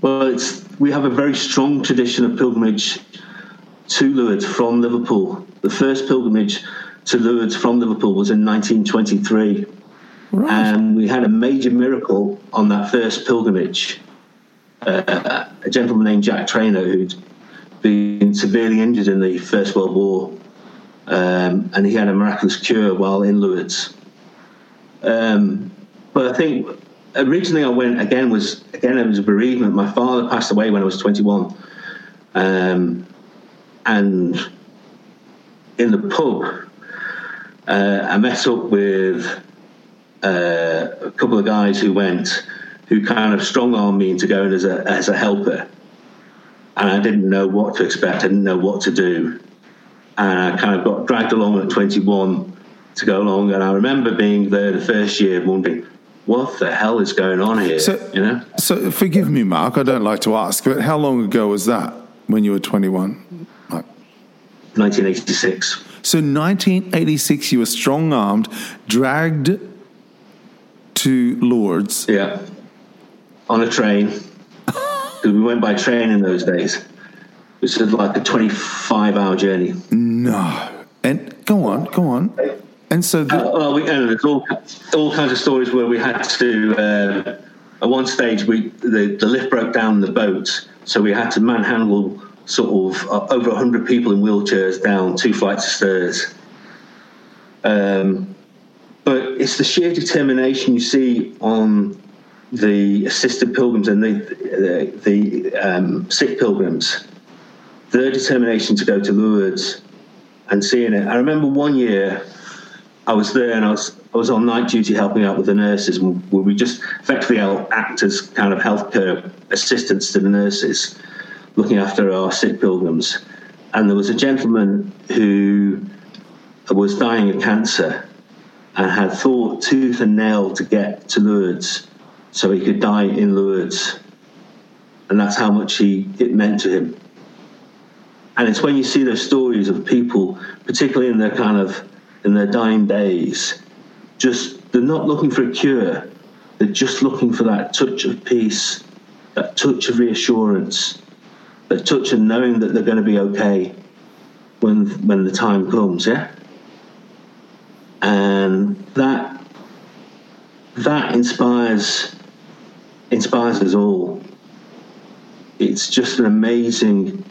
Well, it's, we have a very strong tradition of pilgrimage to Lourdes from Liverpool. The first pilgrimage to Lourdes from Liverpool was in 1923. Right. And we had a major miracle on that first pilgrimage. Uh, a gentleman named Jack Traynor, who'd been severely injured in the First World War, um, and he had a miraculous cure while in Lourdes. Um, but I think originally I went again was again it was a bereavement. My father passed away when I was 21, um, and in the pub uh, I met up with uh, a couple of guys who went, who kind of strong armed me into going as a as a helper, and I didn't know what to expect. I didn't know what to do, and I kind of got dragged along at 21 to go along. And I remember being there the first year, wondering. What the hell is going on here? So, you know. So, forgive me, Mark. I don't like to ask, but how long ago was that when you were 21? Like, 1986. So 1986, you were strong armed, dragged to Lourdes. Yeah, on a train. Because <laughs> we went by train in those days. Was like a 25 hour journey. No. And go on, go on. And so, the- uh, well, we, and there's all, all kinds of stories where we had to. Uh, at one stage, we the, the lift broke down the boat, so we had to manhandle sort of uh, over 100 people in wheelchairs down two flights of stairs. Um, but it's the sheer determination you see on the assisted pilgrims and the, the, the um, sick pilgrims, their determination to go to Lourdes and seeing it. I remember one year I was there and I was I was on night duty helping out with the nurses, where we just effectively act as kind of healthcare assistants to the nurses looking after our sick pilgrims. And there was a gentleman who was dying of cancer and had thought tooth and nail to get to Lourdes so he could die in Lourdes. And that's how much he, it meant to him. And it's when you see those stories of people, particularly in their kind of in their dying days, just they're not looking for a cure. They're just looking for that touch of peace, that touch of reassurance, that touch of knowing that they're going to be okay when when the time comes, yeah. And that that inspires inspires us all. It's just an amazing.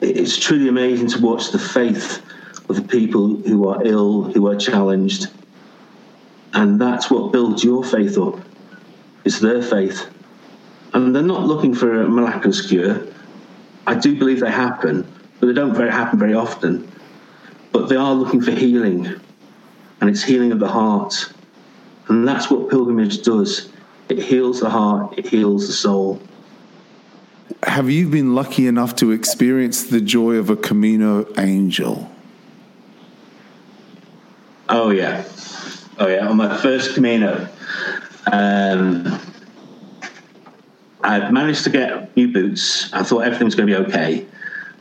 It's truly amazing to watch the faith of the people who are ill, who are challenged, and that's what builds your faith up. It's their faith and they're not looking for a miraculous cure. I do believe they happen, but they don't very happen very often. But they are looking for healing, and it's healing of the heart. And that's what pilgrimage does it heals the heart, it heals the soul. Have you been lucky enough to experience the joy of a Camino angel? Oh, yeah. Oh, yeah. On my first Camino, um, I'd managed to get new boots. I thought everything was going to be okay.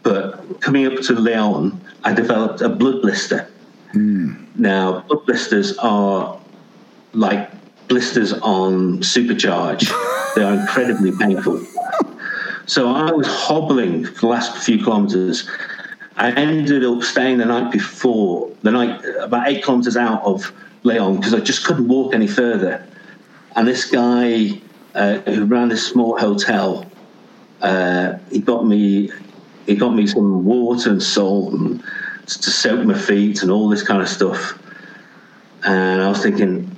But coming up to Leon, I developed a blood blister. Mm. Now, blood blisters are like blisters on supercharge. <laughs> they are incredibly painful. So I was hobbling for the last few kilometres. I ended up staying the night before, the night about eight kilometres out of Leon, because I just couldn't walk any further. And this guy uh, who ran this small hotel. Uh, he got me he got me some water and salt and to soak my feet and all this kind of stuff. and I was thinking,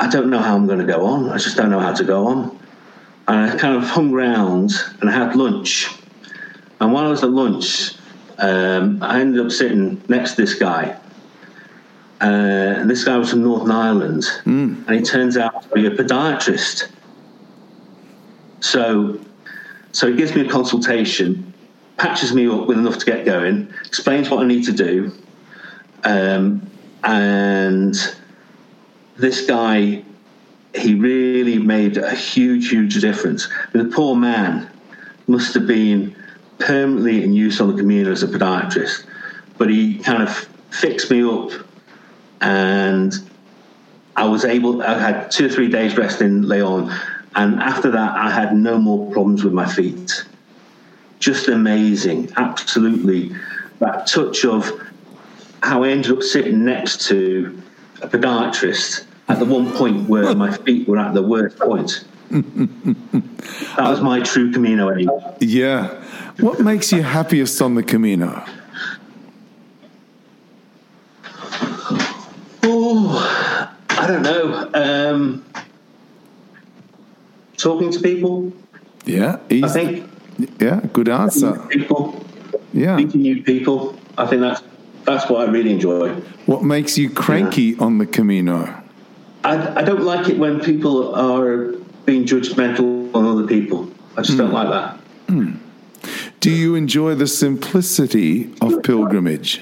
I don't know how I'm going to go on. I just don't know how to go on. And I kind of hung around and I had lunch. And while I was at lunch, um, I ended up sitting next to this guy. Uh, and this guy was from Northern Ireland, mm. and he turns out to be a podiatrist. So, so he gives me a consultation, patches me up with enough to get going, explains what I need to do, um, and this guy, he really made a huge, huge difference. The poor man must have been permanently in use on the Camino as a podiatrist, but he kind of fixed me up, and I was able. I had two or three days rest in Leon, and after that, I had no more problems with my feet. Just amazing, absolutely. That touch of how I ended up sitting next to a podiatrist at the one point where my feet were at the worst point. <laughs> that was my true Camino aim. Yeah. What makes you happiest on the Camino? Oh, I don't know. Um, talking to people. Yeah, easy. I think. Yeah, good answer. People. Yeah, meeting new people. I think that's that's what I really enjoy. What makes you cranky yeah. on the Camino? I, I don't like it when people are being judgmental on other people. I just mm. don't hmm. like that. Mm. Do you enjoy the simplicity of pilgrimage?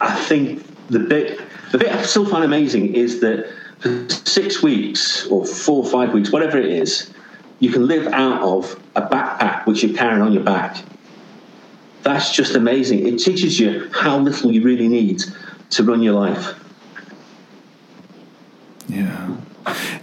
I think the bit the bit I still find amazing is that for six weeks or four or five weeks, whatever it is, you can live out of a backpack which you're carrying on your back that's just amazing. It teaches you how little you really need to run your life. Yeah.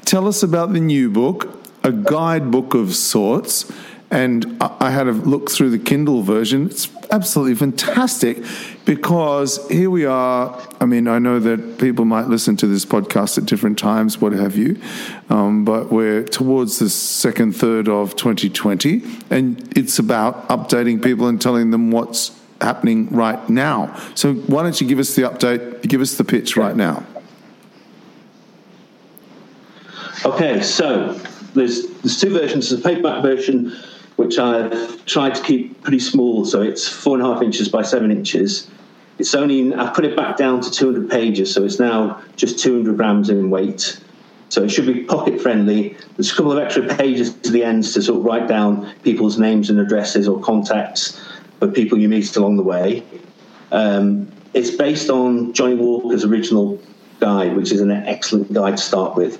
Tell us about the new book, a guidebook of sorts. And I had a look through the Kindle version. It's absolutely fantastic because here we are. I mean, I know that people might listen to this podcast at different times, what have you, um, but we're towards the second third of 2020, and it's about updating people and telling them what's happening right now. So, why don't you give us the update, give us the pitch right now? Okay, so there's there's two versions. There's a paperback version which I've tried to keep pretty small, so it's four and a half inches by seven inches. It's only I put it back down to 200 pages, so it's now just 200 grams in weight. So it should be pocket friendly. There's a couple of extra pages to the ends to sort of write down people's names and addresses or contacts for people you meet along the way. Um, it's based on Johnnie Walker's original guide, which is an excellent guide to start with.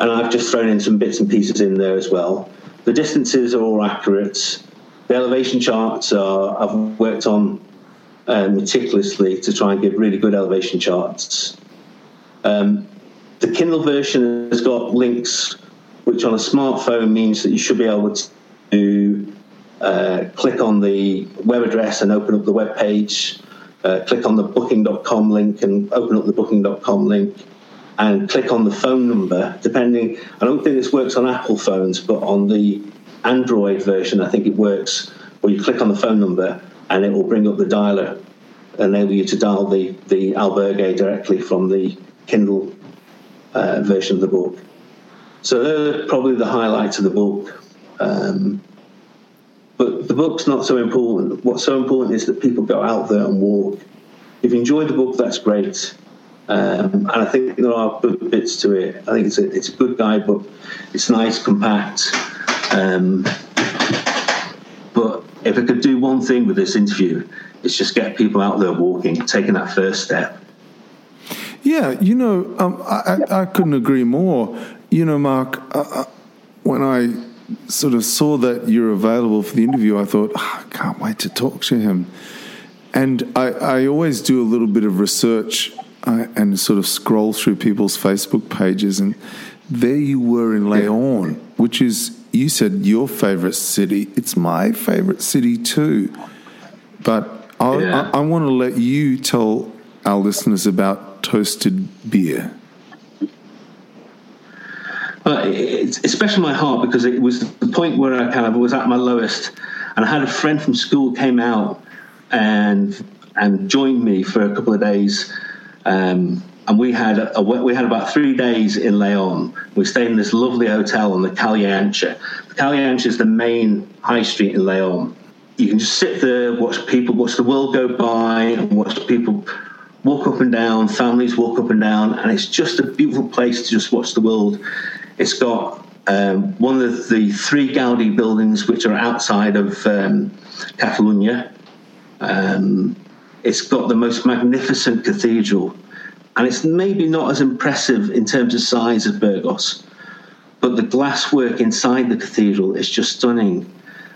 And I've just thrown in some bits and pieces in there as well. The distances are all accurate. The elevation charts are, I've worked on uh, meticulously to try and give really good elevation charts. Um, the Kindle version has got links, which on a smartphone means that you should be able to uh, click on the web address and open up the web page, uh, click on the booking.com link and open up the booking.com link, and click on the phone number, depending. I don't think this works on Apple phones, but on the Android version, I think it works where you click on the phone number and it will bring up the dialer, enable you to dial the, the albergue directly from the Kindle uh, version of the book. So they're probably the highlights of the book. Um, but the book's not so important. What's so important is that people go out there and walk. If you enjoy the book, that's great. Um, and I think there are good bits to it. I think it's a, it's a good guidebook. It's nice, compact. Um, but if I could do one thing with this interview, it's just get people out there walking, taking that first step. Yeah, you know, um, I, I, I, couldn't agree more. You know, Mark, when I sort of saw that you're available for the interview, I thought, oh, I can't wait to talk to him. And I, I always do a little bit of research and sort of scroll through people's Facebook pages, and there you were in Leon, which is, you said, your favorite city. It's my favorite city too. But yeah. I, I want to let you tell our listeners about toasted beer. Uh, it's, it's special in my heart because it was the point where I kind of was at my lowest, and I had a friend from school came out and and joined me for a couple of days Um, and we had a, we had about three days in Leon. We stayed in this lovely hotel on the Calle Ancha. The Calle Ancha is the main high street in Leon. You can just sit there, watch people, watch the world go by, and watch people walk up and down, families walk up and down, and it's just a beautiful place to just watch the world. It's got um, one of the three Gaudi buildings which are outside of um, Catalonia. Um, it's got the most magnificent cathedral, and it's maybe not as impressive in terms of size of Burgos, but the glasswork inside the cathedral is just stunning.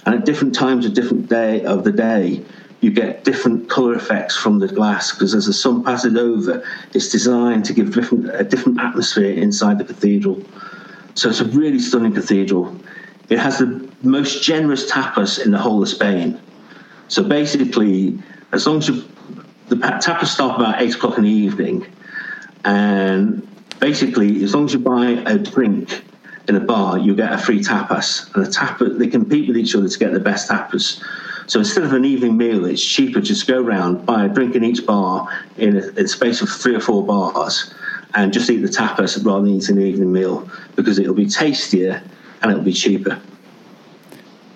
And at different times of different day of the day, you get different color effects from the glass because as the sun passes over, it's designed to give different, a different atmosphere inside the cathedral. So it's a really stunning cathedral. It has the most generous tapas in the whole of Spain. So basically, as long as you, the tapas start about eight o'clock in the evening, and basically, as long as you buy a drink in a bar, you get a free tapas. And the tapas, they compete with each other to get the best tapas. So instead of an evening meal, it's cheaper just to go around, buy a drink in each bar in a, in space of three or four bars, and just eat the tapas rather than eating an evening meal because it'll be tastier and it'll be cheaper.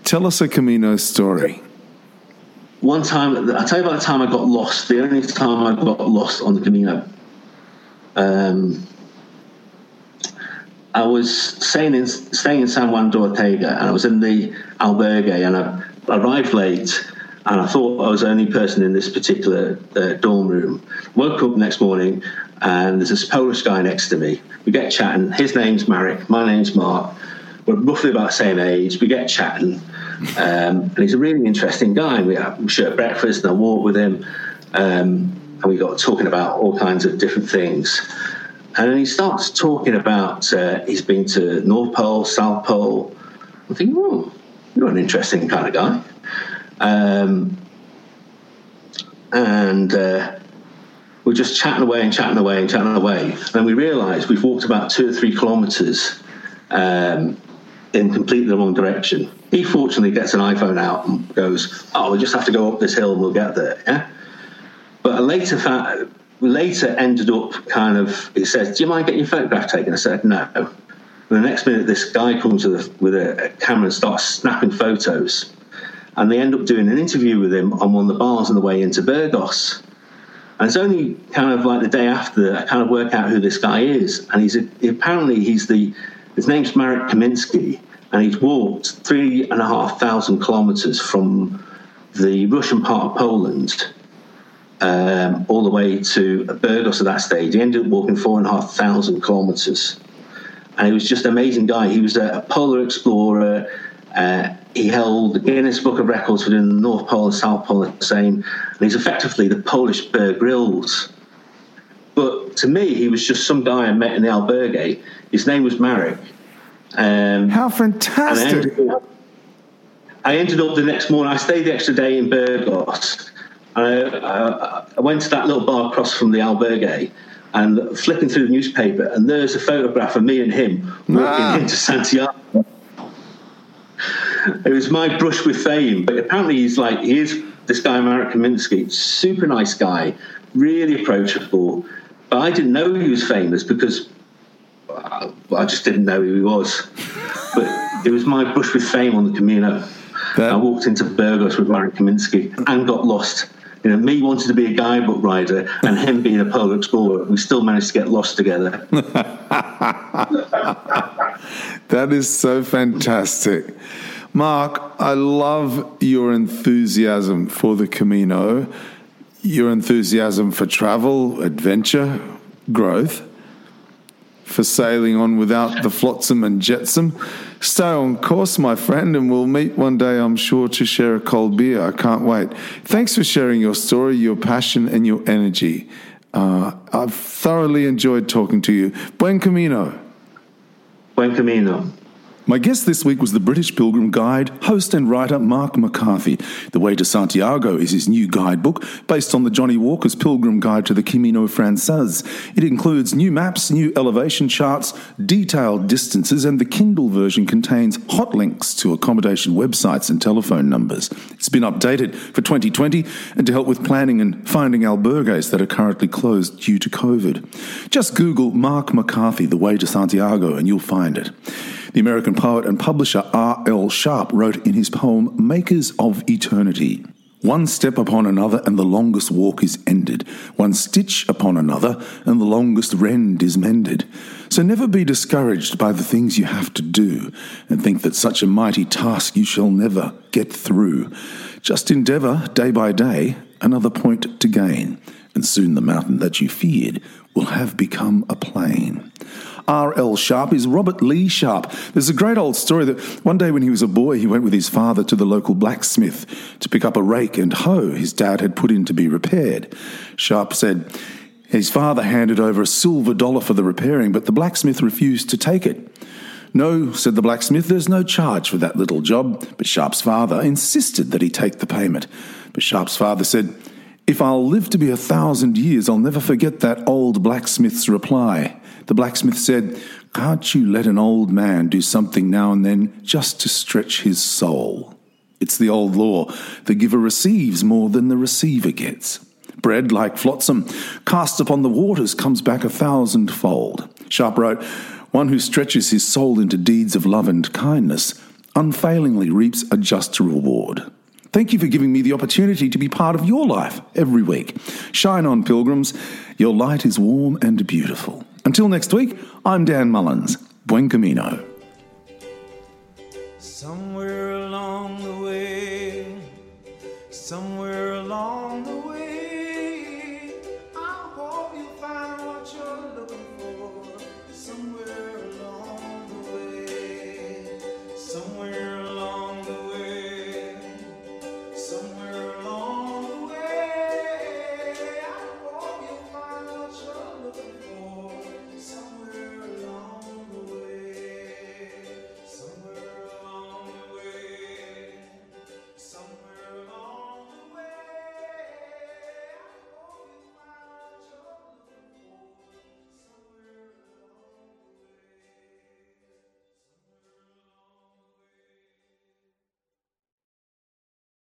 Tell us a Camino story. One time, I'll tell you about the time I got lost. The only time I got lost on the Camino. Um, I was staying in, staying in San Juan de Ortega and I was in the albergue and I arrived late and I thought I was the only person in this particular uh, dorm room. Woke up next morning and there's this Polish guy next to me. We get chatting. His name's Marek. My name's Mark. We're roughly about the same age. We get chatting, um, and he's a really interesting guy. We, we share breakfast and I walk with him, um, and we got talking about all kinds of different things. And then he starts talking about uh, he's been to North Pole, South Pole. I'm thinking, oh, you're an interesting kind of guy. Um, and uh, we're just chatting away and chatting away and chatting away. And we realise we've walked about two or three kilometres um, in completely the wrong direction. He fortunately gets an iPhone out and goes, "Oh, we just have to go up this hill and we'll get there." Yeah. But a later fact, later ended up kind of. He says, "Do you mind getting your photograph taken?" I said, "No." And the next minute, this guy comes with a, with a camera and starts snapping photos, and they end up doing an interview with him on one of the bars on the way into Burgos. And it's only kind of like the day after that I kind of work out who this guy is. And he's a, apparently he's the his name's Marek Kamiński, and he's walked three and a half thousand kilometers from the Russian part of Poland um, all the way to Burgos at that stage. He ended up walking four and a half thousand kilometers. And he was just an amazing guy. He was a, a polar explorer. Uh, he held the Guinness Book of Records for doing the North Pole and South Pole the same. And he's effectively the Polish Bear Grylls. But to me, he was just some guy I met in the albergue. His name was Marek. Um, How fantastic! I ended, up, I ended, up, the next morning. I stayed the extra day in Burgos. I, I, I went to that little bar across from the albergue and flipping through the newspaper, and there's a photograph of me and him walking into Santiago. It was my brush with fame, but apparently he's like he is this guy Marek Kamiński, super nice guy, really approachable. But I didn't know he was famous because I, I just didn't know who he was. But it was my brush with fame on the Camino. That... I walked into Burgos with Marek Kamiński and got lost. You know, me wanting to be a guidebook rider and him being a polar explorer, we still managed to get lost together. <laughs> that is so fantastic. Mark, I love your enthusiasm for the Camino, your enthusiasm for travel, adventure, growth, for sailing on without the flotsam and jetsam. Stay on course, my friend, and we'll meet one day, I'm sure, to share a cold beer. I can't wait. Thanks for sharing your story, your passion, and your energy. Uh, I've thoroughly enjoyed talking to you. Buen camino. Buen camino. My guest this week was the British Pilgrim Guide, host and writer Mark McCarthy. The Way to Santiago is his new guidebook based on the Johnnie Walker's Pilgrim Guide to the Camino Frances. It includes new maps, new elevation charts, detailed distances, and the Kindle version contains hot links to accommodation websites and telephone numbers. It's been updated for 2020 and to help with planning and finding albergues that are currently closed due to COVID. Just Google Mark McCarthy, The Way to Santiago, and you'll find it. The American poet and publisher R.L. Sharp wrote in his poem Makers of Eternity. One step upon another, and the longest walk is ended. One stitch upon another, and the longest rend is mended. So never be discouraged by the things you have to do, and think that such a mighty task you shall never get through. Just endeavour, day by day, another point to gain, and soon the mountain that you feared will have become a plain. R.L. Sharp is Robert Lee Sharp. There's a great old story that one day when he was a boy, he went with his father to the local blacksmith to pick up a rake and hoe his dad had put in to be repaired. Sharp said his father handed over a silver dollar for the repairing, but the blacksmith refused to take it. No, said the blacksmith, there's no charge for that little job. But Sharp's father insisted that he take the payment. But Sharp's father said, If I'll live to be a thousand years, I'll never forget that old blacksmith's reply. The blacksmith said, Can't you let an old man do something now and then just to stretch his soul? It's the old law the giver receives more than the receiver gets. Bread, like flotsam, cast upon the waters, comes back a thousandfold. Sharp wrote, One who stretches his soul into deeds of love and kindness unfailingly reaps a just reward. Thank you for giving me the opportunity to be part of your life every week. Shine on, pilgrims. Your light is warm and beautiful. Until next week, I'm Dan Mullins. Buen Camino. Somewhere along the way, somewhere along the way.